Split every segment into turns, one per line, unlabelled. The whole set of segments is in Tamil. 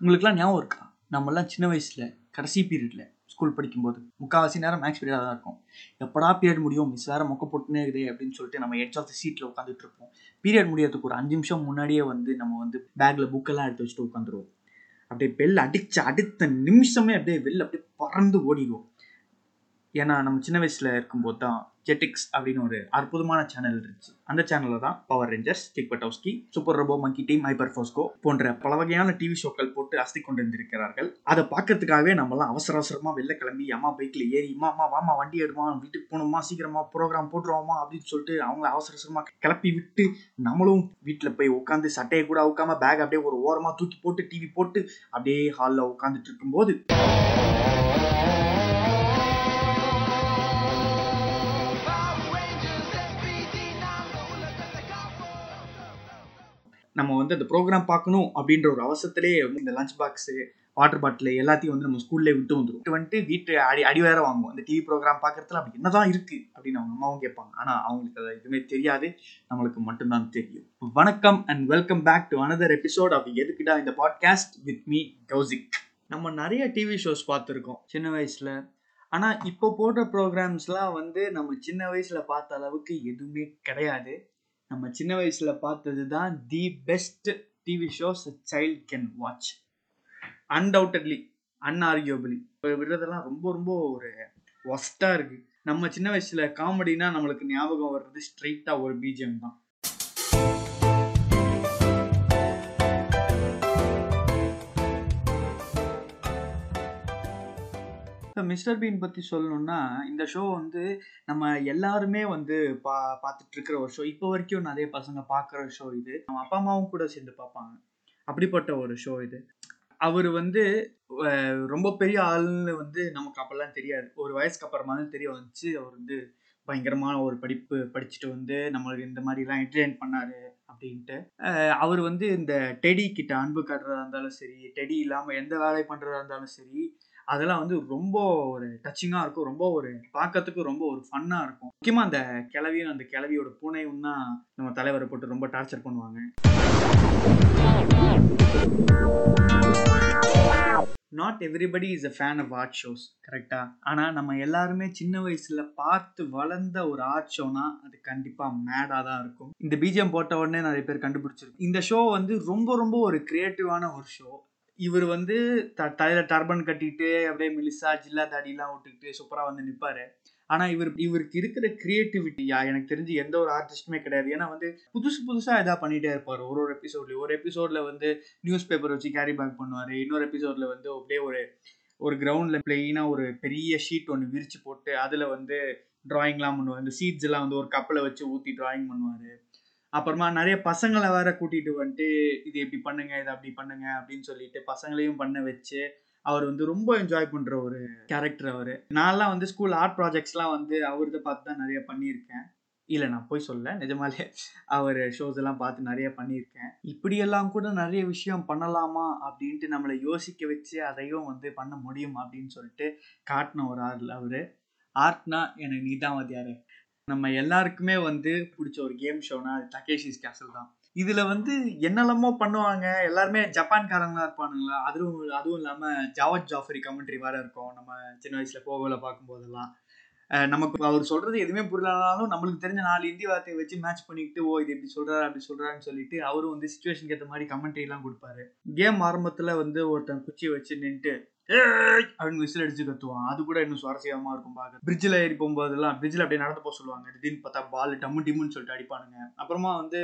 உங்களுக்குலாம் ஞாபகம் இருக்கா? நம்மலாம் சின்ன வயசில் கடைசி பீரியடில் ஸ்கூல் படிக்கும்போது முக்கால்வாசி நேரம் மேக்ஸ் பீரியடாக தான் இருக்கும். எப்படா பீரியட் முடியும்? மிஸ் வேறு மொக்க போட்டுனே இருக்குது அப்படின்னு சொல்லிட்டு நம்ம எட்ஜ் ஆஃப் த சீட்டில் உட்காந்துட்டு இருப்போம். பீரியட் முடியறதுக்கு ஒரு அஞ்சு நிமிஷம் முன்னாடியே வந்து நம்ம வந்து பேக்கில் புக்கெல்லாம் எடுத்து வச்சுட்டு உட்காந்துருவோம் அப்படியே பெல் அடித்த அடுத்த நிமிஷமே அப்படியே வெளில அப்படியே பறந்து ஓடிடுவோம் ஏன்னா நம்ம சின்ன வயசில் இருக்கும்போது தான் ஜெட்டிக்ஸ் அப்படின்னு ஒரு அற்புதமான சேனல் இருந்துச்சு. அந்த சேனலில் தான் Power Rangers Kick Buttowski super robot monkey team hyper force go போன்ற பல வகையான டிவி ஷோக்கள் போட்டு அசதி கொண்டு வந்திருக்கிறார்கள் அதை பார்க்கறதுக்காகவே நம்மலாம் அவசர அவசரமாக வெளில கிளம்பி அம்மா பைக்கில் ஏறி அம்மா அம்மா வாமா வண்டி எடுமா வீட்டுக்கு போகணுமா சீக்கிரமா ப்ரோக்ராம் போட்டுருவோமா அப்படின்னு சொல்லிட்டு அவங்கள அவசர அவசரமாக கிளப்பி விட்டு நம்மளும் வீட்டில் போய் உட்காந்து சட்டையை கூட உட்காம பேக் அப்படியே ஒரு ஓரமாக தூக்கி போட்டு டிவி போட்டு அப்படியே ஹாலில் உட்காந்துட்டு இருக்கும்போது நம்ம வந்து அந்த ப்ரோக்ராம் பார்க்கணும் அப்படின்ற ஒரு அவசரத்திலே வந்து இந்த லஞ்ச் பாக்ஸு வாட்டர் பாட்டில் எல்லாத்தையும் வந்து நம்ம ஸ்கூல்லே விட்டு வந்துடும் விட்டு வந்துட்டு வீட்டு அடி அடி வேற வாங்குவோம். இந்த டிவி ப்ரோக்ராம் பார்க்குறதுல அப்படி என்னதான் இருக்குது அப்படின்னு அவங்க அம்மாவும் கேட்பாங்க. ஆனால் அவங்களுக்கு அது எதுவுமே தெரியாது. நம்மளுக்கு மட்டும்தான் தெரியும். வணக்கம் and welcome back to another episode of எதுக்குடா இந்த பாட்காஸ்ட் வித் மீ கௌசிக். நம்ம நிறைய டிவி ஷோஸ் பார்த்துருக்கோம் சின்ன வயசில். ஆனால் இப்போ போடுற ப்ரோக்ராம்ஸ்லாம் வந்து நம்ம சின்ன வயசில் பார்த்த அளவுக்கு எதுவுமே கிடையாது. நம்ம சின்ன வயசில் பார்த்தது தான் the best TV shows child can watch undoubtedly unarguably இப்போ விடுறதெல்லாம் ரொம்ப ரொம்ப ஒரு ஒஸ்ட்டாக இருக்குது நம்ம சின்ன வயசில் காமெடினா நம்மளுக்கு ஞாபகம் வர்றது ஸ்ட்ரைட்டாக ஒரு பிஜிஎம் தான். மிஸ்டர் பீன் பற்றி சொல்லணும்னா இந்த ஷோ வந்து நம்ம எல்லாருமே வந்து பா பார்த்துட்டு இருக்கிற ஒரு ஷோ இப்போ வரைக்கும் நிறைய பசங்க பார்க்குற ஷோ இது. நம்ம அப்பா அம்மாவும் கூட சேர்ந்து பார்ப்பாங்க. அப்படிப்பட்ட ஒரு ஷோ இது. அவர் வந்து ரொம்ப பெரிய ஆள்னு வந்து நமக்கு அப்போல்லாம் தெரியாது. ஒரு வயசுக்கு அப்புறமா தான் தெரிய வந்துச்சு. அவர் வந்து பயங்கரமான ஒரு படிப்பு படிச்சுட்டு வந்து நம்மளுக்கு இந்த மாதிரிலாம் என்டர்டெயின் பண்ணார் அப்படின்ட்டு. அவர் வந்து இந்த டெடி கிட்ட அன்பு காட்டுறதா இருந்தாலும் சரி டெடி இல்லாமல் எந்த வேலை பண்ணுறதா இருந்தாலும் சரி அதெல்லாம் வந்து ரொம்ப ஒரு டச்சிங்காக இருக்கும். ரொம்ப ஒரு பார்க்கறதுக்கு ரொம்ப ஒரு ஃபன்னாக இருக்கும். முக்கியமாக அந்த கிளவியும் அந்த கிளவியோட பூனையும் தான் நம்ம தலைவரை போட்டு ரொம்ப டார்ச்சர் பண்ணுவாங்க. Not everybody is a fan of art shows கரெக்டாக ஆனால் நம்ம எல்லாருமே சின்ன வயசில் பார்த்து வளர்ந்த ஒரு ஆர்ட் ஷோனா அது கண்டிப்பாக மேடாக தான் இருக்கும். இந்த பிஜிஎம் போட்ட உடனே நிறைய பேர் கண்டுபிடிச்சிருக்கு இந்த ஷோ வந்து ரொம்ப ரொம்ப ஒரு கிரியேட்டிவான ஒரு ஷோ இவர் வந்து த தலையில் டர்பன் கட்டிட்டு அப்படியே மிலிசா ஜில்லா தாடிலாம் விட்டுக்கிட்டு சூப்பராக வந்து நிற்பாரு ஆனால் இவர் இவருக்கு இருக்கிற கிரியேட்டிவிட்டியா எனக்கு தெரிஞ்சு எந்த ஒரு ஆர்டிஸ்ட்டுமே கிடையாது. ஏன்னா வந்து புதுசு புதுசாக எதாவது பண்ணிகிட்டே இருப்பார். ஒரு ஒரு எபிசோட்லேயும் ஒரு எபிசோடில் வந்து நியூஸ் பேப்பர் வச்சு கேரி பேக் பண்ணுவார். இன்னொரு எபிசோடில் வந்து அப்படியே ஒரு ஒரு கிரவுண்டில் பிளெயினாக ஒரு பெரிய ஷீட் ஒன்று விரித்து போட்டு அதில் வந்து ட்ராயிங்லாம் பண்ணுவார். இந்த சீட்ஸ் எல்லாம் வந்து ஒரு கப்பில் வச்சு ஊற்றி ட்ராயிங் பண்ணுவார். அப்புறமா நிறைய பசங்களை வேற கூட்டிகிட்டு வந்துட்டு இது இப்படி பண்ணுங்க இதை அப்படி பண்ணுங்க அப்படின்னு சொல்லிட்டு பசங்களையும் பண்ண வச்சு அவர் வந்து ரொம்ப என்ஜாய் பண்ணுற ஒரு கேரக்டர் அவர். நான்லாம் வந்து ஸ்கூல் ஆர்ட் ப்ராஜெக்ட்ஸ்லாம் வந்து அவர்கிட்ட பார்த்து தான் நிறைய பண்ணியிருக்கேன். இல்லை நான் போய் சொல்ல நிஜமாலே அவர் ஷோஸ் எல்லாம் பார்த்து நிறைய பண்ணியிருக்கேன். இப்படியெல்லாம் கூட நிறைய விஷயம் பண்ணலாமா அப்படின்ட்டு நம்மளை யோசிக்க வச்சு அதையும் வந்து பண்ண முடியும் அப்படின்னு சொல்லிட்டு காட்டின ஒரு ஆள் அவர். ஆர்ட்னா எனக்கு நீ தான் வதியாரு நம்ம எல்லாருக்குமே வந்து பிடிச்ச ஒரு கேம் ஷோனா அது தகேஷிஸ் கேசல் தான். இதுல வந்து என்னெல்லாமோ பண்ணுவாங்க. எல்லாருமே ஜப்பான்காரங்களா இருப்பானுங்களா? அதுவும் அதுவும் இல்லாம ஜாவத் ஜாஃபரி கமெண்ட்ரி வேற இருக்கும். நம்ம சின்ன வயசுல போகல பார்க்கும்போதெல்லாம். நமக்கு அவர் சொல்றது எதுவுமே புரியலனாலும் நம்மளுக்கு தெரிஞ்ச நாலு இந்தி வார்த்தையை வச்சு மேட்ச் பண்ணிக்கிட்டு ஓ இது இப்படி சொல்றாரு அப்படி சொல்றாருன்னு சொல்லிட்டு அவரும் வந்து சுச்சுவேஷனுக்கு ஏற்ற மாதிரி கமெண்ட்ரி எல்லாம் கொடுப்பாரு. கேம் ஆரம்பத்துல வந்து ஒருத்தன் குச்சி வச்சு நின்ட்டு அப்படின்னு விசில் அடிச்சு கத்துவான். அது கூட இன்னும் சுவாரஸ்யமா இருக்கும் பார்க்க. பிரிட்ஜில் ஏறி போகும்போதெல்லாம் பிரிட்ஜில் அப்படியே நடந்து போக சொல்லுவாங்க. திடீர்னு பார்த்தா பால் டம்மு டிம்முன்னு சொல்லிட்டு அடிப்பானுங்க. அப்புறமா வந்து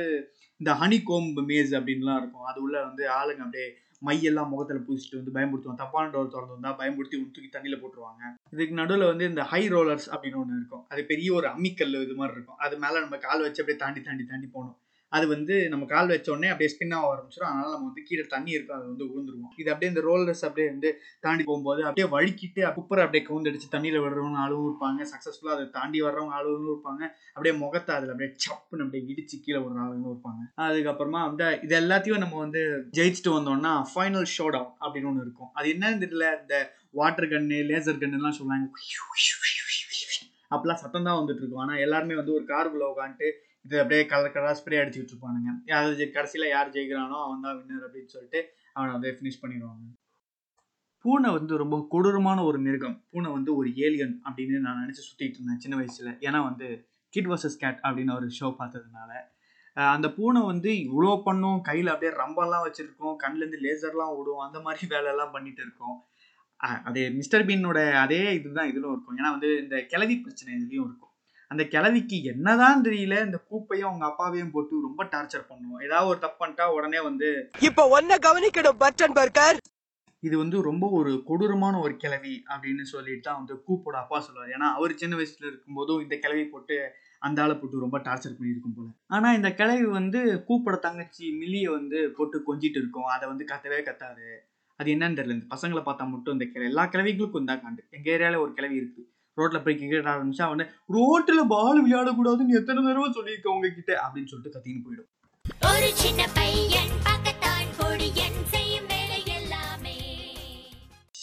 இந்த ஹனி கோம்பு மேஸ் அப்படின்லாம் இருக்கும். அது உள்ள வந்து ஆளுங்க அப்படியே மையெல்லாம் முகத்தில் பூசிட்டு வந்து பயன்படுத்துவாங்க தப்பான டோர் திறந்து வந்தால் பயன்படுத்தி தூக்கி தண்ணியில் போட்டுருவாங்க. இதுக்கு நடுவில் வந்து இந்த ஹை ரோலர்ஸ் அப்படின்னு ஒன்று இருக்கும். அது பெரிய ஒரு அம்மிக்கல் இது மாதிரி இருக்கும். அது மேலே நம்ம கால் வச்சு அப்படியே தாண்டி தாண்டி தாண்டி போகணும். அது வந்து நம்ம கால் வச்ச உடனே அப்படியே ஸ்பின் ஆக ஆரம்பிச்சிடும் அதனால நம்ம வந்து கீழே தண்ணி இருக்கும் அது வந்து விழுந்துருவோம் இது அப்படியே இந்த ரோலர்ஸ் அப்படியே வந்து தாண்டி போகும்போது அப்படியே வழுக்கிட்டு குப்பரை அப்படியே கவுந்தடிச்சு தண்ணியில் விடுறவங்க ஆளுவும் இருப்பாங்க. சக்ஸஸ்ஃபுல்லாக அதை தாண்டி வர்றவங்க ஆளுவும் இருப்பாங்க. அப்படியே முகத்தை அதில் அப்படியே சப்புன்னு அப்படியே இடிச்சு கீழே விடுற ஆளுங்க இருப்பாங்க. அதுக்கப்புறமா வந்து இது எல்லாத்தையும் நம்ம வந்து ஜெயிச்சுட்டு வந்தோம்னா ஃபைனல் ஷோ டவுன் அப்படின்னு ஒன்று இருக்கும். அது என்னன்னு தெரியல இந்த வாட்டர் கன்னு லேசர் கன்னுலாம் சொல்லுவாங்க. அப்பெல்லாம் சத்தம் தான் வந்துட்டு இருக்கும். ஆனால் எல்லாருமே வந்து ஒரு காருக்குள்ள உட்காந்துட்டு இது அப்படியே கலர் கலராக ஸ்ப்ரே அடிச்சுட்டு இருப்பானுங்க அது கடைசியில் யார் ஜெயிக்கிறானோ அவன் தான் வின்னர் அப்படின்னு சொல்லிட்டு அவனை அப்படியே ஃபினிஷ் பண்ணிடுவாங்க. பூனை வந்து ரொம்ப கொடூரமான ஒரு மிருகம். பூனை வந்து ஒரு ஏலியன் அப்படின்னு நான் நினச்சி சுற்றிட்டு இருந்தேன் சின்ன வயசில். ஏன்னா வந்து கிட் வர்சஸ் கேட் அப்படின்னு ஒரு ஷோ பார்த்ததுனால. அந்த பூனை வந்து இவ்வளோ பண்ணும் கையில் அப்படியே ரம்பெல்லாம் வச்சுருக்கோம் கண்ணுலேருந்து லேசர்லாம் விடும் அந்த மாதிரி வேலையெல்லாம் பண்ணிட்டு இருக்கோம். அஹ் அது மிஸ்டர் பீனோட அதே இதுதான் இதிலும் இருக்கும். ஏன்னா வந்து இந்த கிளவி பிரச்சனை இதுலேயும் இருக்கும். அந்த கிளவிக்கு என்னதான் தெரியல இந்த கூப்பையும் அவங்க அப்பாவையும் போட்டு ரொம்ப டார்ச்சர் பண்ணுவோம். ஏதாவது ஒரு தப்பு பண்ணிட்டா உடனே வந்து
இப்ப ஒன்ன கவனிக்கணும் பட்டன் பர்கர்.
இது வந்து ரொம்ப ஒரு கொடூரமான ஒரு கிளவி அப்படின்னு சொல்லிட்டு தான் வந்து கூப்போட அப்பா சொல்லுவார். ஏன்னா அவர் சின்ன வயசுல இருக்கும்போதும் இந்த கிளவி போட்டு அந்த ஆளை போட்டு ரொம்ப டார்ச்சர் பண்ணியிருக்கும் போல. ஆனா இந்த கிளவி வந்து கூப்போட தங்கச்சி மில்லியை வந்து போட்டு கொஞ்சிட்டு இருக்கும். அதை வந்து கத்தவே கத்தாது. அது என்னன்னு தெரியல. இந்த பசங்களை பார்த்தா மட்டும் இந்த கிளவி எல்லா கிளவிகளுக்கும் தான் காண்டு. எங்க ஏரியால ஒரு கிளவி இருக்கு ரோட்ல போய் கிரிக்கெட் ஆரம்பிச்சா அவனே ரோட்ல பால் விளையாடக்கூடாதுன்னு எத்தனை தடவை சொல்லியிருக்க உங்ககிட்ட? அப்படின்னு சொல்லிட்டு கத்தின்னு போயிடும்.
ஒரு சின்ன பையன் பக்கத்தான் பொடியன் செய்யும் வேலை எல்லாமே.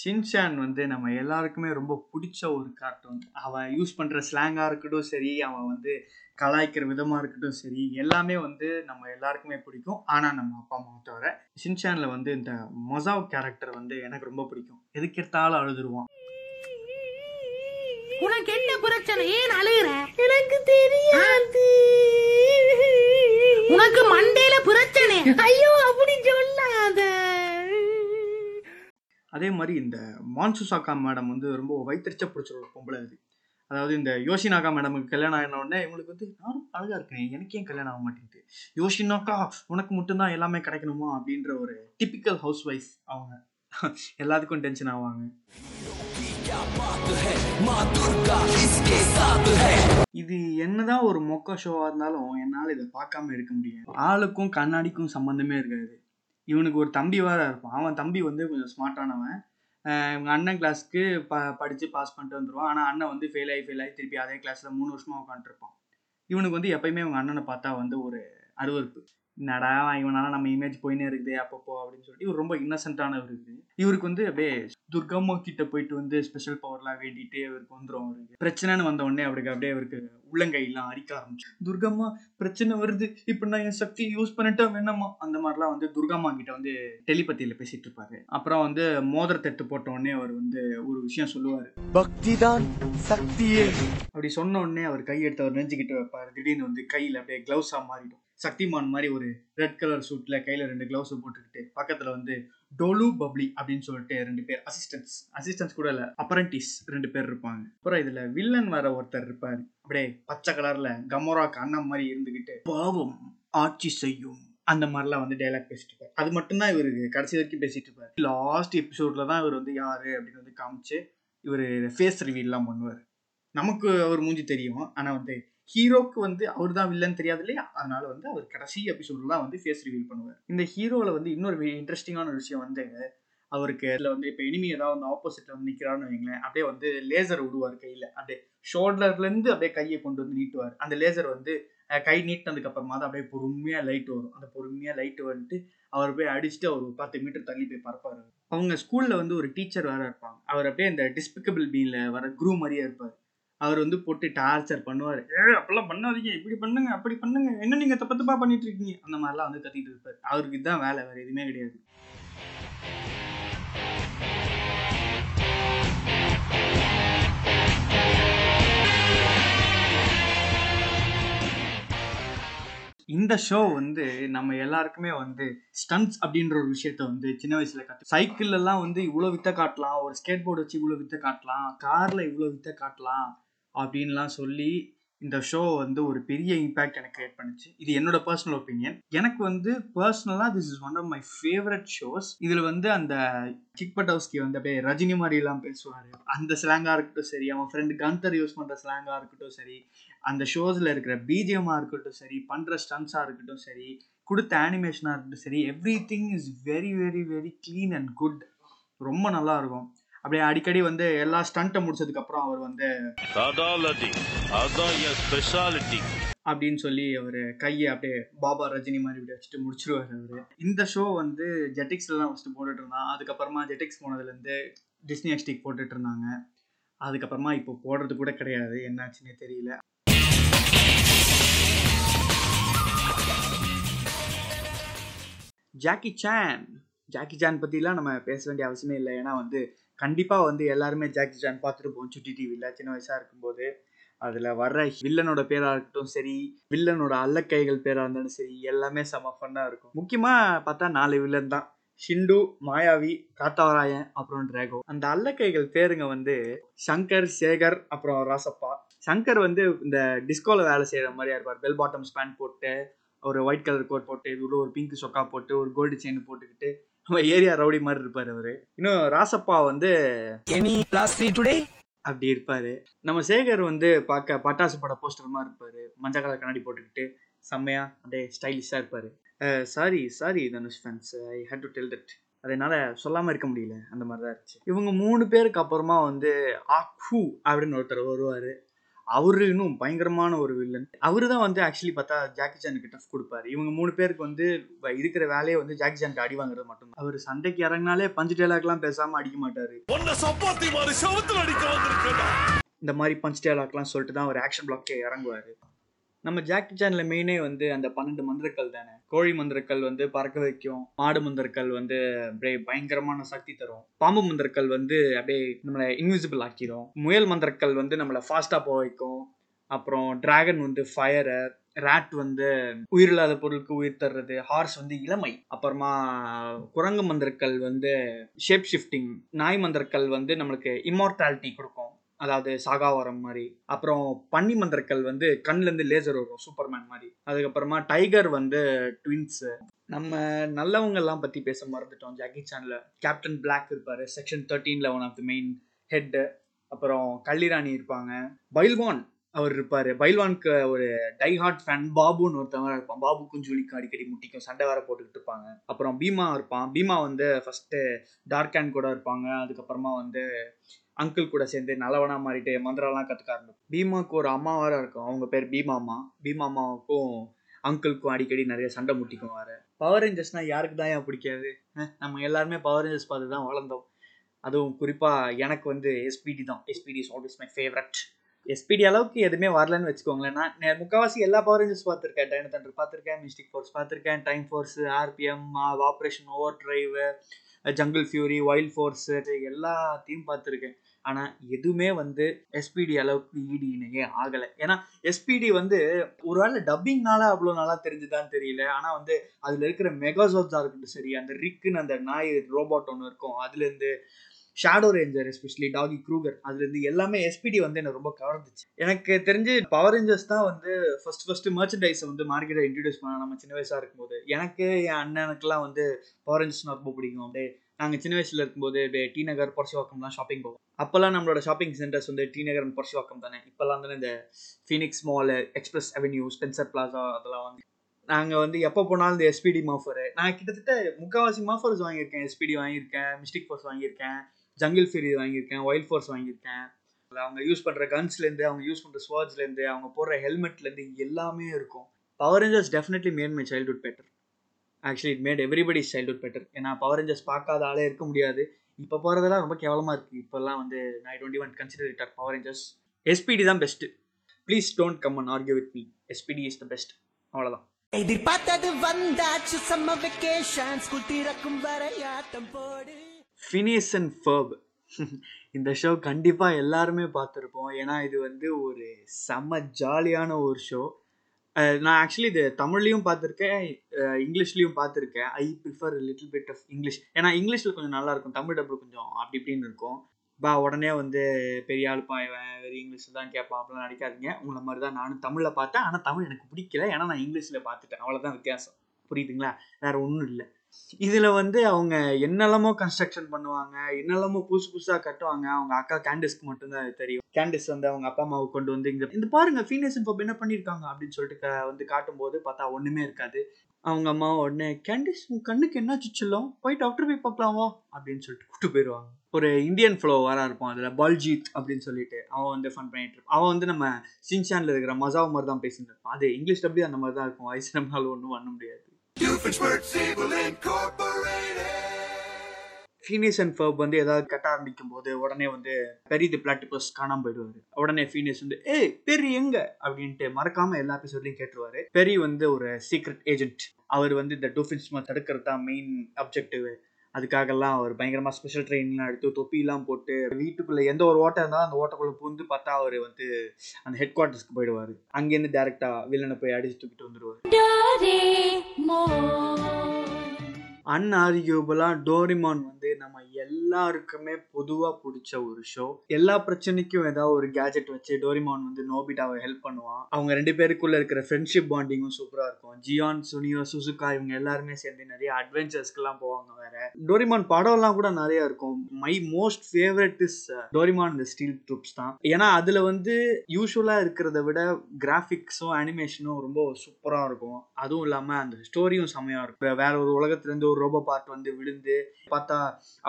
ஷின்சான் வந்து நம்ம எல்லாருக்குமே ரொம்ப பிடிச்ச ஒரு கார்ட்டூன் அவன் யூஸ் பண்ணுற ஸ்லாங்காக இருக்கட்டும் சரி அவன் வந்து கலாய்க்கிற விதமாக இருக்கட்டும் சரி எல்லாமே வந்து நம்ம எல்லாருக்குமே பிடிக்கும். ஆனால் நம்ம அப்பா அம்மாவை தவிர ஷின்சானில் வந்து இந்த மொசாவ் கேரக்டர் வந்து எனக்கு ரொம்ப பிடிக்கும். எதுக்கு எடுத்தாலும் அழுதுருவான்.
உனக்கு என்ன பிரச்சனை? ஏன் அழுகுற எனக்கு தெரியாது. உனக்கு மண்டையில பிரச்சனை. ஐயோ அப்படி சொல்லாத.
அதே மாதிரி இந்த மான்சுசாக்கா மேடம் வந்து ரொம்ப வைத்தறிச்ச பிடிச்ச ஒரு பொம்பளை அது அதாவது இந்த யோஷினாக்கா மேடமுக்கு கல்யாணம் ஆன உடனே இவங்களுக்கு வந்து நானும் அழகா இருக்கேன். எனக்கு ஏன் கல்யாணம் ஆக மாட்டேங்குது? யோஷினாக்கா உனக்கு மட்டும்தான் எல்லாமே கிடைக்கணுமா? அப்படின்ற ஒரு டிபிக்கல் ஹவுஸ் ஒய்ஃப் அவங்க. எல்லாத்துக்கும் டென்ஷன் ஆவாங்க. இது என்னதான் ஒரு மொக்க ஷோவா இருந்தாலும் என்னால் இதை பார்க்காம இருக்க முடியாது. ஆளுக்கும் கண்ணாடிக்கும் சம்மந்தமே இருக்காது. இவனுக்கு ஒரு தம்பி வேற இருப்பான். அவன் தம்பி வந்து கொஞ்சம் ஸ்மார்ட்டானவன் இவங்க அண்ணன் கிளாஸ்க்கு ப படித்து பாஸ் பண்ணிட்டு வந்துடுவான் ஆனால் அண்ணன் வந்து ஃபெயில் ஆகி ஃபெயில் ஆகி திருப்பி அதே கிளாஸில் மூணு வருஷமாக உட்காந்துருப்பான் இவனுக்கு வந்து எப்பயுமே இவங்க அண்ணனை பார்த்தா வந்து ஒரு அருவருப்பு. என்னடா இவனால நம்ம இமேஜ் போயினே இருக்குது அப்பப்போ அப்படின்னு சொல்லிட்டு. இவர் ரொம்ப இன்னசென்ட்டானவர் இருக்குது இவருக்கு வந்து அப்படியே துர்கம்மா கிட்ட போயிட்டு வந்து ஸ்பெஷல் பவர்லாம் வேண்டிட்டு இவருக்கு வந்துடும் அவருக்கு பிரச்சனைன்னு வந்த உடனே அவருக்கு அப்படியே அவருக்கு உள்ளங்கையெல்லாம் அரிக்க ஆரம்பிச்சு துர்கம்மா பிரச்சனை வருது இப்போ நான் என் சக்தி யூஸ் பண்ணிட்டா வேணாமா? அந்த மாதிரிலாம் வந்து துர்கம்மா கிட்ட வந்து டெலிபதியில் பேசிட்டு இருப்பாரு. அப்புறம் வந்து மோதிரத்தட்டு போட்ட உடனே அவர் வந்து ஒரு விஷயம் சொல்லுவார்.
பக்திதான் சக்தியே.
அப்படி சொன்ன உடனே அவர் கை எடுத்து அவர் நெஞ்சுக்கிட்டு வைப்பார். திடீர்னு வந்து கையில் அப்படியே க்ளவுஸாக மாறிடும். சக்திமான் மாதிரி ஒரு ரெட் கலர் சூட்ல கையில ரெண்டு கிளவுஸ் போட்டுக்கிட்டு பக்கத்துல வந்து டோலு பப்ளி அப்படின்னு சொல்லிட்டு ரெண்டு பேர் அசிஸ்டன்ஸ் அசிஸ்டன்ஸ் கூட இல்ல அப்பரண்டிஸ் ரெண்டு பேர் இருப்பாங்க. அப்புறம் இதுல வில்லன் வர ஒருத்தர் இருப்பாரு. அப்படியே பச்சை கலர்ல கமோரா கண்ணம் மாதிரி இருந்துகிட்டு பாவம் ஆட்சி செய்யும். அந்த மாதிரிலாம் வந்து டைலாக் பேசிட்டு இருப்பார். அது மட்டும்தான் இவருக்கு கடைசி வரைக்கும் பேசிட்டு இருப்பார். லாஸ்ட் எபிசோட்ல தான் இவர் வந்து யாரு அப்படின்னு வந்து காமிச்சு இவர் ஃபேஸ் ரிவீல்லாம் பண்ணுவார். நமக்கு அவர் மூஞ்சி தெரியும். ஆனால் வந்து ஹீரோக்கு வந்து அவர் தான் வில்லன் தெரியாது இல்லையா அதனால வந்து அவர் கடைசி எபிசோட்ல தான் வந்து ஃபேஸ் ரிவீல் பண்ணுவார். இந்த ஹீரோவில் வந்து இன்னொரு இன்ட்ரெஸ்டிங்கான விஷயம் வந்து அவருக்கு அதில் வந்து இப்போ எனிமி ஏதாவது வந்து ஆப்போசிட்ல வந்து நிற்கிறான்னு வைங்களேன். அப்படியே வந்து லேசர் விடுவார் கையில். அப்படியே ஷோல்டர்லேருந்து அப்படியே கையை கொண்டு வந்து நீட்டுவார். அந்த லேசர் வந்து கை நீட்டினதுக்கு அப்புறமா தான் அப்படியே பொறுமையாக லைட் வரும். அந்த பொறுமையாக லைட் வந்துட்டு அவர் போய் அடிச்சுட்டு அவர் ஒரு பத்து மீட்டர் தள்ளி போய் பறப்பாரு அவங்க ஸ்கூலில் வந்து ஒரு டீச்சர் வேற இருப்பாங்க. அவர் அப்படியே இந்த டிஸ்பிகபிள் பீனில் வர குரூ மாதிரியே இருப்பார். அவர் வந்து போட்டு டார்ச்சர் பண்ணுவார். ஏ அப்பெல்லாம் பண்ணாதீங்க. இப்படி பண்ணுங்க அப்படி பண்ணுங்க. என்ன நீங்க தப்பு தப்பா பண்ணிட்டு இருக்கீங்க அந்த மாதிரிலாம் வந்து கத்திட்டு இருப்பார். அவருக்கு இதுதான் வேலை வேற எதுவுமே கிடையாது. இந்த ஷோ வந்து நம்ம எல்லாருக்குமே வந்து ஸ்டன்ஸ் அப்படின்ற ஒரு விஷயத்த வந்து சின்ன வயசுல கற்று சைக்கிள் எல்லாம் வந்து இவ்வளோ வித்த காட்டலாம். ஒரு ஸ்கேட் போர்டு வச்சு இவ்வளோ வித்த காட்டலாம். கார்ல இவ்வளோ வித்த காட்டலாம். அப்படின்லாம் சொல்லி இந்த ஷோ வந்து ஒரு பெரிய இம்பேக்ட் எனக்கு கிரியேட் பண்ணுச்சு. இது என்னோட பர்சனல் ஒப்பீனியன் எனக்கு வந்து பர்சனலாக this is one of my favourite shows இதில் வந்து அந்த கிக் பட்டவுஸ்கி வந்து அப்படியே ரஜினி மாதிரிலாம் பேசுவார். அந்த ஸ்லாங்காக இருக்கட்டும் சரி அவன் ஃப்ரெண்டு கந்தர் யூஸ் பண்ணுற ஸ்லாங்காக இருக்கட்டும் சரி அந்த ஷோஸில் இருக்கிற பிஜிஎம்மாக இருக்கட்டும் சரி பண்ணுற ஸ்டன்ஸாக இருக்கட்டும் சரி கொடுத்த அனிமேஷனாக இருக்கட்டும் சரி everything is very very very clean and good ரொம்ப நல்லா இருக்கும். அப்படியே அடிக்கடி வந்து எல்லா ஸ்டண்ட்டை முடிச்சதுக்கப்புறம் அவர் வந்து அப்படின்னு சொல்லி அவர் கையை அப்படியே பாபா ரஜினி மாதிரி இப்படி வச்சுட்டு முடிச்சிருவார் அவர். இந்த ஷோ வந்து ஜெட்டிக்ஸ்ல தான் ஃபஸ்ட்டு போட்டுட்டு இருந்தான். அதுக்கப்புறமா ஜெட்டிக்ஸ் போனதுலேருந்து டிஸ்னி எக்ஸ்டிக் போட்டுட்டு இருந்தாங்க. அதுக்கப்புறமா இப்போ போடுறது கூட கிடையாது. என்னாச்சுன்னே தெரியல. ஜாக்கி சான் ஜாக்கி சான் பற்றிலாம் நம்ம பேச வேண்டிய அவசியமே இல்லை. ஏன்னா வந்து கண்டிப்பாக வந்து எல்லாருமே ஜாக்கி ஜான் பார்த்துருப்போம் சுட்டி டிவியில் சின்ன வயசாக இருக்கும்போது அதில் வர்ற வில்லனோட பேராக இருக்கட்டும் சரி வில்லனோட அல்லக்கைகள் பேராக இருந்தாலும் சரி எல்லாமே செம ஃபன்னாக இருக்கும். முக்கியமாக பார்த்தா நாலு வில்லன் தான். ஷிண்டு மாயாவி காத்தாவராயன் அப்புறம் டிராகோ அந்த அல்லக்கைகள் பேருங்க வந்து சங்கர் சேகர் அப்புறம் ராசப்பா. சங்கர் வந்து இந்த டிஸ்கோவில் வேலை செய்கிற மாதிரியா இருப்பார். பெல் பாட்டம் ஸ்பேண்ட் போட்டு ஒரு ஒயிட் கலர் கோட் போட்டு இது ஒரு பிங்க் சொக்கா போட்டு ஒரு கோல்டு செயின் போட்டுக்கிட்டு நம்ம ஏரியா ரவுடி மாதிரி இருப்பார் அவரு. இன்னும் ராசப்பா வந்து
எனி கிளாஸ் த்ரீ டுடே
அப்படி இருப்பாரு. நம்ம சேகர் வந்து பார்க்க பட்டாசு பட போஸ்டர் மாதிரி இருப்பாரு. மஞ்சள் கலர் கண்ணாடி போட்டுக்கிட்டு செம்மையா அப்படியே ஸ்டைலிஷாக இருப்பாரு. Sorry sorry Dhanush fans I hate to tell that அதனால சொல்லாம இருக்க முடியல. அந்த மாதிரி தான் இருந்துச்சு. இவங்க மூணு பேருக்கு அப்புறமா வந்து ஆக்கு அப்படின்னு ஒருத்தர் வருவாரு. அவரு இன்னும் பயங்கரமான ஒரு வில்லன் அவரு தான் வந்து ஆக்சுவலி பார்த்தா ஜாக்கி சானுக்கு டஃப் கொடுப்பாரு. இவங்க மூணு பேருக்கு வந்து இருக்கிற வேலையே வந்து ஜாக்கி சானுக்கு அடி வாங்குறது மட்டும்தான். அவர் சண்டைக்கு இறங்கினாலே பஞ்சு டேலாக்லாம் பேசாம அடிக்க மாட்டாரு. இந்த மாதிரி பஞ்ச் டேலாக்லாம் சொல்லிட்டு தான் ஒரு ஆக்ஷன் பிளாக்கே இறங்குவார். நம்ம ஜாக்கி சேனில் மெயினே வந்து அந்த பன்னெண்டு மந்திரக்கல் தானே? கோழி மந்திரக்கல் வந்து பறக்க வைக்கும். மாடு மந்திரக்கல் வந்து அப்படியே பயங்கரமான சக்தி தரும். பாம்பு மந்திரக்கல் வந்து அப்படியே நம்மளை இன்விசிபிள் ஆக்கிடும் முயல் மந்திரக்கல் வந்து நம்மளை ஃபாஸ்ட்டாக போக வைக்கும். அப்புறம் டிராகன் வந்து ஃபயரை ரேட் வந்து உயிரில்லாத பொருளுக்கு உயிர் தர்றது ஹார்ஸ் வந்து இளமை. அப்புறமா குரங்கு மந்திரக்கல் வந்து ஷேப் ஷிஃப்டிங் நாய் மந்திரக்கல் வந்து நம்மளுக்கு இம்மார்டாலிட்டி கொடுக்கும். அதாவது சாகாவரம் மாதிரி. அப்புறம் பன்னி மந்திரக்கல் வந்து கண்லேருந்து லேசர் வரும் சூப்பர்மேன் மாதிரி. அதுக்கப்புறமா டைகர் வந்து ட்வின்ஸு நம்ம நல்லவங்கெல்லாம் பற்றி பேச மறந்துட்டோம் ஜாக்கி சேனல்ல கேப்டன் பிளாக் இருப்பார் section தேர்ட்டீனில் one of the main head அப்புறம் கள்ளிராணி இருப்பாங்க. பைல்வான் அவர் இருப்பார். பைல்வானுக்கு ஒரு டை ஹார்ட் ஃபேன் பாபுன்னு ஒருத்தவங்க இருப்பான். பாபு குஞ்சுலிக்கும் அடிக்கடி முட்டிக்கும் சண்டை வேற போட்டுக்கிட்டு இருப்பாங்க. அப்புறம் பீமா இருப்பான். பீமா வந்து ஃபஸ்ட்டு டார்க் ஹேண்ட் கூட இருப்பாங்க. அதுக்கப்புறமா வந்து அங்கிள் கூட சேர்ந்து நல்லவனா மாறிட்டு மந்திரம்லாம் கற்றுக்க ஆரம்பிக்கும் பீமாவுக்கு ஒரு அம்மா வேற இருக்கும். அவங்க பேர் பீமாமா பீமாமாவுக்கும் அங்கிளுக்கும் அடிக்கடி நிறைய சண்டை முட்டிக்கும் வேறு. பவர் ரேஞ்சர்ஸ்னால் யாருக்கு தான் ஏன் பிடிக்காது? நம்ம எல்லாருமே பவர் ரேஞ்சர்ஸ் பார்த்து தான் வளர்ந்தோம். அதுவும் குறிப்பாக எனக்கு வந்து எஸ்பிடி தான். S P D is always my favourite S P D அளவுக்கு எதுவுமே வரலன்னு வச்சுக்கோங்களேன். நான் முக்கால்வாசி எல்லா பவர் ரேஞ்சர்ஸ் பார்த்துருக்கேன். டைனோ தண்டர் பார்த்துருக்கேன் மிஸ்டிக் ஃபோர்ஸ் பார்த்துருக்கேன் Time Force R P M Operation Overdrive Jungle Fury Wild Force எல்லாத்தையும் பார்த்துருக்கேன். ஆனால் எதுவுமே வந்து எஸ்பிடி அளவுக்கு ஈடு இணையே ஆகலை? ஏன்னா எஸ்பிடி வந்து ஒரு வேளை டப்பிங்னால அவ்வளோ நல்லா தெரிஞ்சுதான்னு தெரியல. ஆனால் வந்து அதில் இருக்கிற மெகாசோப்ஸாக இருக்கட்டும் சரி அந்த ரிக்குன்னு அந்த நாய் ரோபோட் ஒன்று இருக்கும். அதுலேருந்து shadow ranger especially doggie Kruger அதுலேருந்து எல்லாமே எஸ்பிடி வந்து என்னை ரொம்ப கவர்ந்துச்சு. எனக்கு தெரிஞ்சு பவர் ரேஞ்சர்ஸ் தான் வந்து ஃபர்ஸ்ட் ஃபஸ்ட்டு மர்ச்சன்டைஸை வந்து மார்க்கெட்டை இன்ட்ரடியூஸ் பண்ண நம்ம சின்ன வயசாக இருக்கும்போது. எனக்கு என் அண்ணனுக்குலாம் வந்து பவர் ரேஞ்சர்ஸ்னா ரொம்ப பிடிக்கும். அப்படியே நாங்கள் சின்ன வயசில் இருக்கும்போது டி நகர் தான் ஷாப்பிங் போவோம். அப்போல்லாம் நம்மளோட ஷாப்பிங் சென்டர்ஸ் வந்து டி நகர் பொரசிவாக்கம் தானே. இப்போல்லாம் தானே இந்த Phoenix mall Express Avenue Spencer Plaza அதெல்லாம் வந்து நாங்கள் வந்து எப்போ போனாலும் இந்த எஸ்பிடி மாஃபரு நான் கிட்டத்தட்ட முக்கால்வாசி மாஃபர்ஸ் வாங்கியிருக்கேன். எஸ்பிடி வாங்கியிருக்கேன் மிஸ்டிக் ஃபோர்ஸ் வாங்கியிருக்கேன் ஜங்கிள் ஃபியூரி வாங்கியிருக்கேன் வைல்ட் ஃபோர்ஸ் வாங்கியிருக்கேன். அவங்க யூஸ் பண்ணுற கன்ஸ்லேருந்து அவங்க யூஸ் பண்ணுற ஸ்வார்ட்ஸ்லேருந்து அவங்க போடுற ஹெல்மெட்லேருந்து எல்லாமே இருக்கும். Power Rangers definitely man my childhood better actually it made everybody childhood better ஏன்னா பவர் ரேஞ்சர்ஸ் பார்க்காத ஆளே இருக்க முடியாது. இப்போ போகிறதெல்லாம் ரொம்ப கேவலமாக இருக்குது இப்போல்லாம் வந்து I don't want consider it Power Rangers S P D தான் best please don't come and argue with me S P D is the best அவ்வளோதான்
எதிர்பார்த்தது வந்தாச்சு. சம்ம வெக்கேஷன் ஸ்கூல் திறக்கும் வரை ஆட்டம் போடு.
ஃபினியஸ் அண்ட் ஃபர்ப் இந்த ஷோ கண்டிப்பாக எல்லாருமே பார்த்துருப்போம். ஏன்னா இது வந்து ஒரு செம்ம ஜாலியான ஒரு ஷோ நான் ஆக்சுவலி இது தமிழ்லையும் பார்த்துருக்கேன் இங்கிலீஷ்லையும் பார்த்துருக்கேன். I prefer little bit of English ஏன்னா இங்கிலீஷில் கொஞ்சம் நல்லா இருக்கும். தமிழ் டபுள் கொஞ்சம் அப்படி இப்படின்னு இருக்கும். பா உடனே வந்து பெரிய ஆளுப்பா இவன் வெறும் இங்கிலீஷில் தான் கேட்பான் அப்படிலாம் நடிக்காதீங்க உங்களை மாதிரி தான் நானும் தமிழில் பார்த்தேன். ஆனால் தமிழ் எனக்கு பிடிக்கல. ஏன்னா நான் இங்கிலீஷில் பார்த்துட்டேன். அவ்வளோதான் வித்தியாசம். புரியுதுங்களா? வேறு ஒன்றும் இல்லை. இதில் வந்து அவங்க என்னெல்லாமோ கன்ஸ்ட்ரக்ஷன் பண்ணுவாங்க என்னெல்லாமோ புதுசு புதுசாக கட்டுவாங்க. அவங்க அக்கா கேண்டிஸ்க்கு மட்டும்தான் அது தெரியும். கேண்டிஸ் வந்து அவங்க அப்பா அம்மாவை கொண்டு வந்து இங்கே இந்த பாருங்க ஃபீனஸ் இப்போ என்ன பண்ணியிருக்காங்க அப்படின்னு சொல்லிட்டு வந்து காட்டும்போது பார்த்தா ஒன்றுமே இருக்காது. அவங்க அம்மா உடனே கேண்டிஸ் உன் கண்ணுக்கு என்ன சுச்சலும் போய் டாக்டர் போய் பார்க்கலாமா அப்படின்னு சொல்லிட்டு கூப்பிட்டு போயிடுவாங்க ஒரு இந்தியன் ஃப்ளோ வர இருப்பான் அதில். பல்ஜீத் அப்படின்னு சொல்லிட்டு அவன் வந்து ஃபன் பண்ணிட்டு இருப்பான். அவன் வந்து நம்ம சின்சான்ல இருக்கிற மசாவ் மாதிரி தான் பேசிட்டு இருப்பான். அது இங்கிலீஷ் டப்லேயும் அந்த மாதிரி தான் இருக்கும். வயசு நம்மளால ஒன்றும் பண்ண முடியாது. ஃபீனிஸ் அண்ட் ஃபர்ப் வந்து ஏதாவது கட்ட ஆரம்பிக்கும் போது உடனே வந்து பெரிய தி பிளாட்டிபஸ் காணாம போயிடுவாரு. உடனே ஃபீனிஸ் வந்து ஏய் பெரி எங்க? அப்படின்ட்டு மறக்காம எல்லா எபிசோட்லையும் கேட்டுருவாரு. பெரி வந்து ஒரு சீக்ரெட் ஏஜென்ட் அவர் வந்து இந்த டூஃபின்ஸ் தடுக்கிறது தான் மெயின் அப்ஜெக்டிவ் அதுக்காகலாம் அவர் பயங்கரமாக ஸ்பெஷல் ட்ரைனிங்லாம் எடுத்து தொப்பிலாம் போட்டு வீட்டுக்குள்ளே எந்த ஒரு ஓட்டம் இருந்தாலும் அந்த ஓட்டக்குள்ளே பூந்து பார்த்தா அவர் வந்து அந்த ஹெட் குவார்ட்டர்ஸ்க்கு போயிடுவார். அங்கேருந்து டேரெக்டாக வில்லனை போய் அடிச்சு தூக்கிட்டு வந்துடுவார் அன்ஆர்கியூபிளாக டோரிமான் வந்து நம்ம எல்லாருக்குமே பொதுவாக பிடிச்ச ஒரு ஷோ எல்லா பிரச்சனைக்கும் ஏதாவது ஒரு கேஜெட் வச்சு டோரிமான் வந்து நோபிட்டாவை ஹெல்ப் பண்ணுவான். அவங்க ரெண்டு பேருக்குள்ள இருக்கிற ஃப்ரெண்ட்ஷிப் பாண்டிங்கும் சூப்பராக இருக்கும். ஜியான் சுனியோ சுசுகா இவங்க எல்லாருமே சேர்ந்து நிறைய அட்வென்ச்சர்ஸ்க்கெல்லாம் போவாங்க வேற. டோரிமான் படம்லாம் கூட நிறைய இருக்கும். My most favourite is Doraemon இந்த ஸ்டீல் ட்ரூப்ஸ் தான். ஏன்னா அதில் வந்து யூஸ்வலாக இருக்கிறத விட கிராஃபிக்ஸும் அனிமேஷனும் ரொம்ப சூப்பராக இருக்கும். அதுவும் இல்லாமல் அந்த ஸ்டோரியும் செமையாக இருக்கும். வேற ஒரு உலகத்துலேருந்து ஒரு ரோபோ பார்ட் வந்து விழுந்து பார்த்தா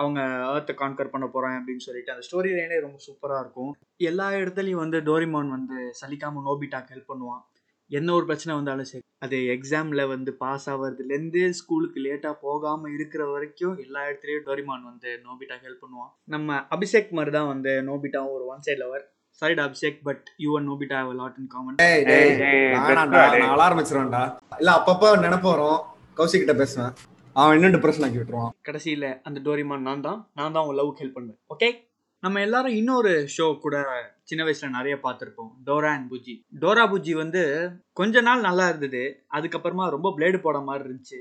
அவங்க ஏர்த்தை கான்கர் பண்ண போகிறேன் அப்படின்னு சொல்லிட்டு அந்த ஸ்டோரி லைனே ரொம்ப சூப்பராக இருக்கும். எல்லா இடத்துலையும் வந்து டோரிமான் வந்து சலிக்காமல் நோபிட்டாக்கு ஹெல்ப் பண்ணுவான். என்ன ஒரு பிரச்சனை வந்தாலும் சரி. அது எக்ஸாமில் வந்து பாஸ் ஆகிறதுலேருந்து ஸ்கூலுக்கு லேட்டாக போகாமல் இருக்கிற வரைக்கும் எல்லா இடத்துலையும் டோரிமான் வந்து நோபிட்டாக்கு ஹெல்ப் பண்ணுவான். நம்ம அபிஷேக் மாதிரி தான் வந்து நோபிட்டாவும் ஒரு ஒன் சைட் லவர் சாரிடா Abhishek but you and Nobita have lot in common
டேய், டேய், வேணாம்டா, நான் ஆரம்பிச்சிருவேன்டா. இல்ல அப்பப்ப நினைப்பு வரும். கௌசிக் கிட்ட பேசுவேன். அவன் இன்னும் டிப்ரெஷன் ஆக்கி விட்டுருவான்.
கடைசியில் அந்த டோரிமான் நான் தான் நான் தான் உங்க லவ் ஹெல்ப் பண்ணுவேன். ஓகே நம்ம எல்லாரும் இன்னொரு ஷோ கூட சின்ன வயசுல நிறைய பார்த்துருப்போம். Dora and Bujji. Dora Bujji வந்து கொஞ்ச நாள் நல்லா இருந்தது. அதுக்கப்புறமா ரொம்ப பிளேடு போட மாதிரி இருந்துச்சு.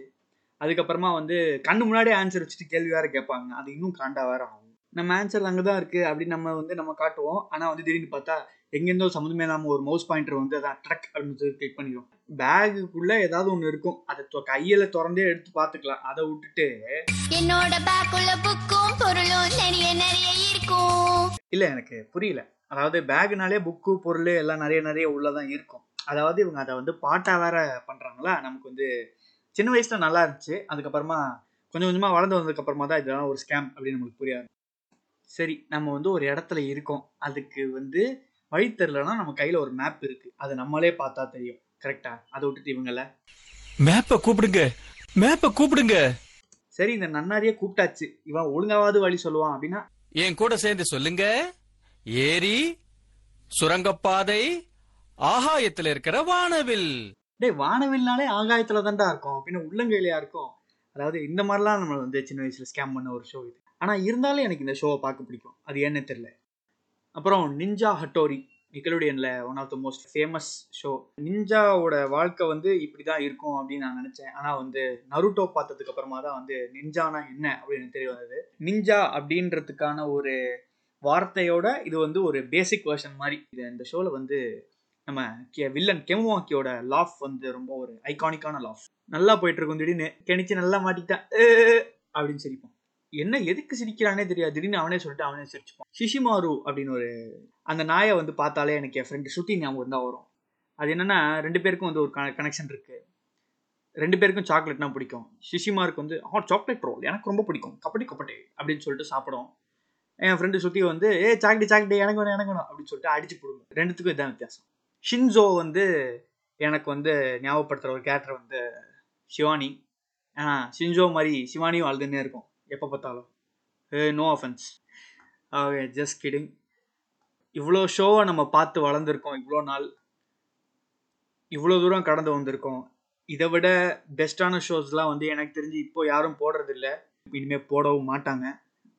அதுக்கப்புறமா வந்து கண்ணு முன்னாடியே ஆன்சர் வச்சுட்டு கேள்வி வேற கேட்பாங்க. அது இன்னும் காண்டா வேற ஆகும். நம்ம ஆன்சர் அங்கே தான் இருக்குது அப்படின்னு நம்ம வந்து நம்ம காட்டுவோம். ஆனால் வந்து திடீர்னு பார்த்தா எங்கேருந்தோ சம்மந்தமே இல்லாமல் ஒரு மவுஸ் பாயிண்டர் வந்து அதை ட்ரக் அப்படின்னு சொல்லி கிளிக் பண்ணிடும் பேகுக்குள்ளே ஏதாவது ஒன்று இருக்கும். அதை கையில திறந்தே எடுத்து பார்த்துக்கலாம். அதை விட்டுட்டு
என்னோட பேக்குள்ள புக்கும் பொருளும் நிறைய நிறைய இருக்கும்.
இல்லை எனக்கு புரியல. அதாவது பேகுனாலே புக்கு பொருள் எல்லாம் நிறைய நிறைய உள்ளதான் இருக்கும். அதாவது இவங்க அதை வந்து பாட்டா வேற பண்றாங்களா? நமக்கு வந்து சின்ன வயசுல நல்லா இருந்துச்சு. அதுக்கப்புறமா கொஞ்சம் கொஞ்சமா வளர்ந்து வந்ததுக்கு அப்புறமா தான் இதெல்லாம் ஒரு ஸ்கேம் அப்படின்னு நமக்கு புரியாது சரி நம்ம வந்து ஒரு இடத்துல இருக்கோம். அதுக்கு வந்து வழி தெரிலனா நம்ம கையில ஒரு மேப் இருக்கு. அது நம்மளே பார்த்தா தெரியும். கரெக்டா அதை விட்டுட்டு இவங்கள.
மேப்ப கூப்பிடுங்க. மேப்ப கூப்பிடுங்க.
சரி இந்த நன்னாரியே கூப்பிட்டாச்சு. இவன் ஒழுங்காவது வழி சொல்லுவான் அப்படின்னா
என் கூட சேர்ந்து சொல்லுங்க. ஏரி சுரங்கப்பாதை ஆகாயத்துல இருக்கிற வானவில்.
டேய் வானவில்னாலே ஆகாயத்துல தான்டா இருக்கும். அப்படின்னு உள்ளங்கையிலையா இருக்கும்? அதாவது இந்த மாதிரிலாம் நம்ம வந்து சின்ன வயசுல ஸ்கேம் பண்ண ஒரு ஷோ இது. ஆனா இருந்தாலும் எனக்கு இந்த ஷோவை பார்க்க பிடிக்கும். அது ஏன்னு தெரியல. அப்புறம் ninja Hattori நிக்கலோடியன்ல one of the most famous show நிஞ்சாவோட வாழ்க்கை வந்து இப்படி தான் இருக்கும் அப்படின்னு நான் நினச்சேன். ஆனால் வந்து நருட்டோ பார்த்ததுக்கு அப்புறமா தான் வந்து நிஞ்சானா என்ன அப்படின்னு தெரிய வந்தது. நிஞ்சா அப்படின்றதுக்கான ஒரு வார்த்தையோட இது வந்து ஒரு பேசிக் வேர்ஷன் மாதிரி. இது இந்த ஷோவில் வந்து நம்ம கெ- வில்லன் கெமுவாக்கியோட லாஃப் வந்து ரொம்ப ஒரு ஐகானிக்கான லாஃப் நல்லா போயிட்டு இருக்கும் திடீர்னு. கெணிச்சு நல்லா மாட்டிக்கிட்டான் அப்படின்னு சிரிப்போம். என்ன எதுக்கு சிரிக்கிறானே தெரியாது. திடீர்னு அவனே சொல்லிட்டு அவனே சிரிச்சுப்பான். ஷிஷிமாரு அப்படின்னு ஒரு அந்த நாயை வந்து பார்த்தாலே எனக்கு என் ஃப்ரெண்டு ஸ்ருதி ஞாபகம் தான் வரும். அது என்னன்னா ரெண்டு பேருக்கும் வந்து ஒரு கனெக்ஷன் இருக்கு. ரெண்டு பேருக்கும் சாக்லேட்னா பிடிக்கும். ஷிஷிமாருக்கு வந்து ஆ சாக்லேட் ரோல் எனக்கு ரொம்ப பிடிக்கும். கபடி கபடி. அப்படின்னு சொல்லிட்டு சாப்பிடும். என் ஃப்ரெண்டு சுற்றி வந்து ஏ சாக்லேட் சாக்லேட் எனக்கு வேணும் எனக்கு வேணும். அப்படின்னு சொல்லிட்டு அடிச்சு போடுங்க ரெண்டுத்துக்கும் இதான் வித்தியாசம். ஷின்சோ வந்து எனக்கு வந்து ஞாபகப்படுத்துகிற ஒரு கேரக்டர் வந்து சிவானி. ஆனால் ஷின்சோ மாதிரி சிவானியும் அழுதுன்னே இருக்கும். எப்போ பார்த்தாலும்? A no offence okay just kidding இவ்வளோ ஷோவை நம்ம பார்த்து வளர்ந்துருக்கோம் இவ்வளோ நாள். இவ்வளோ தூரம் கடந்து வந்திருக்கோம். இதை விட பெஸ்ட்டான ஷோஸ்லாம் வந்து எனக்கு தெரிஞ்சு இப்போ யாரும் போடுறதில்ல. இனிமேல் போடவும் மாட்டாங்க.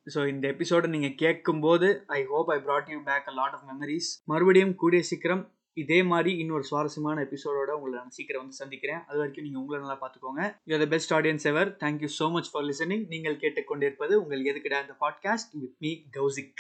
ஸோ இந்த எபிசோடை நீங்கள் கேட்கும்போது I hope I brought you back a lot of memories மறுபடியும் கூடிய சீக்கிரம் இதே மாதிரி இன்னொரு சுவாரஸ்யமான எபிசோடோட உங்களை நான் சீக்கிரம் வந்து சந்திக்கிறேன். அது வரைக்கும் நீங்கள் உங்களை நல்லா பார்த்துக்கோங்க. You the best audience ever thank you so much for listening நீங்கள் கேட்டுக்கொண்டிருப்பது உங்கள் எதுக்கிட அந்த பாட்காஸ்ட் வித் மீ கௌசிக்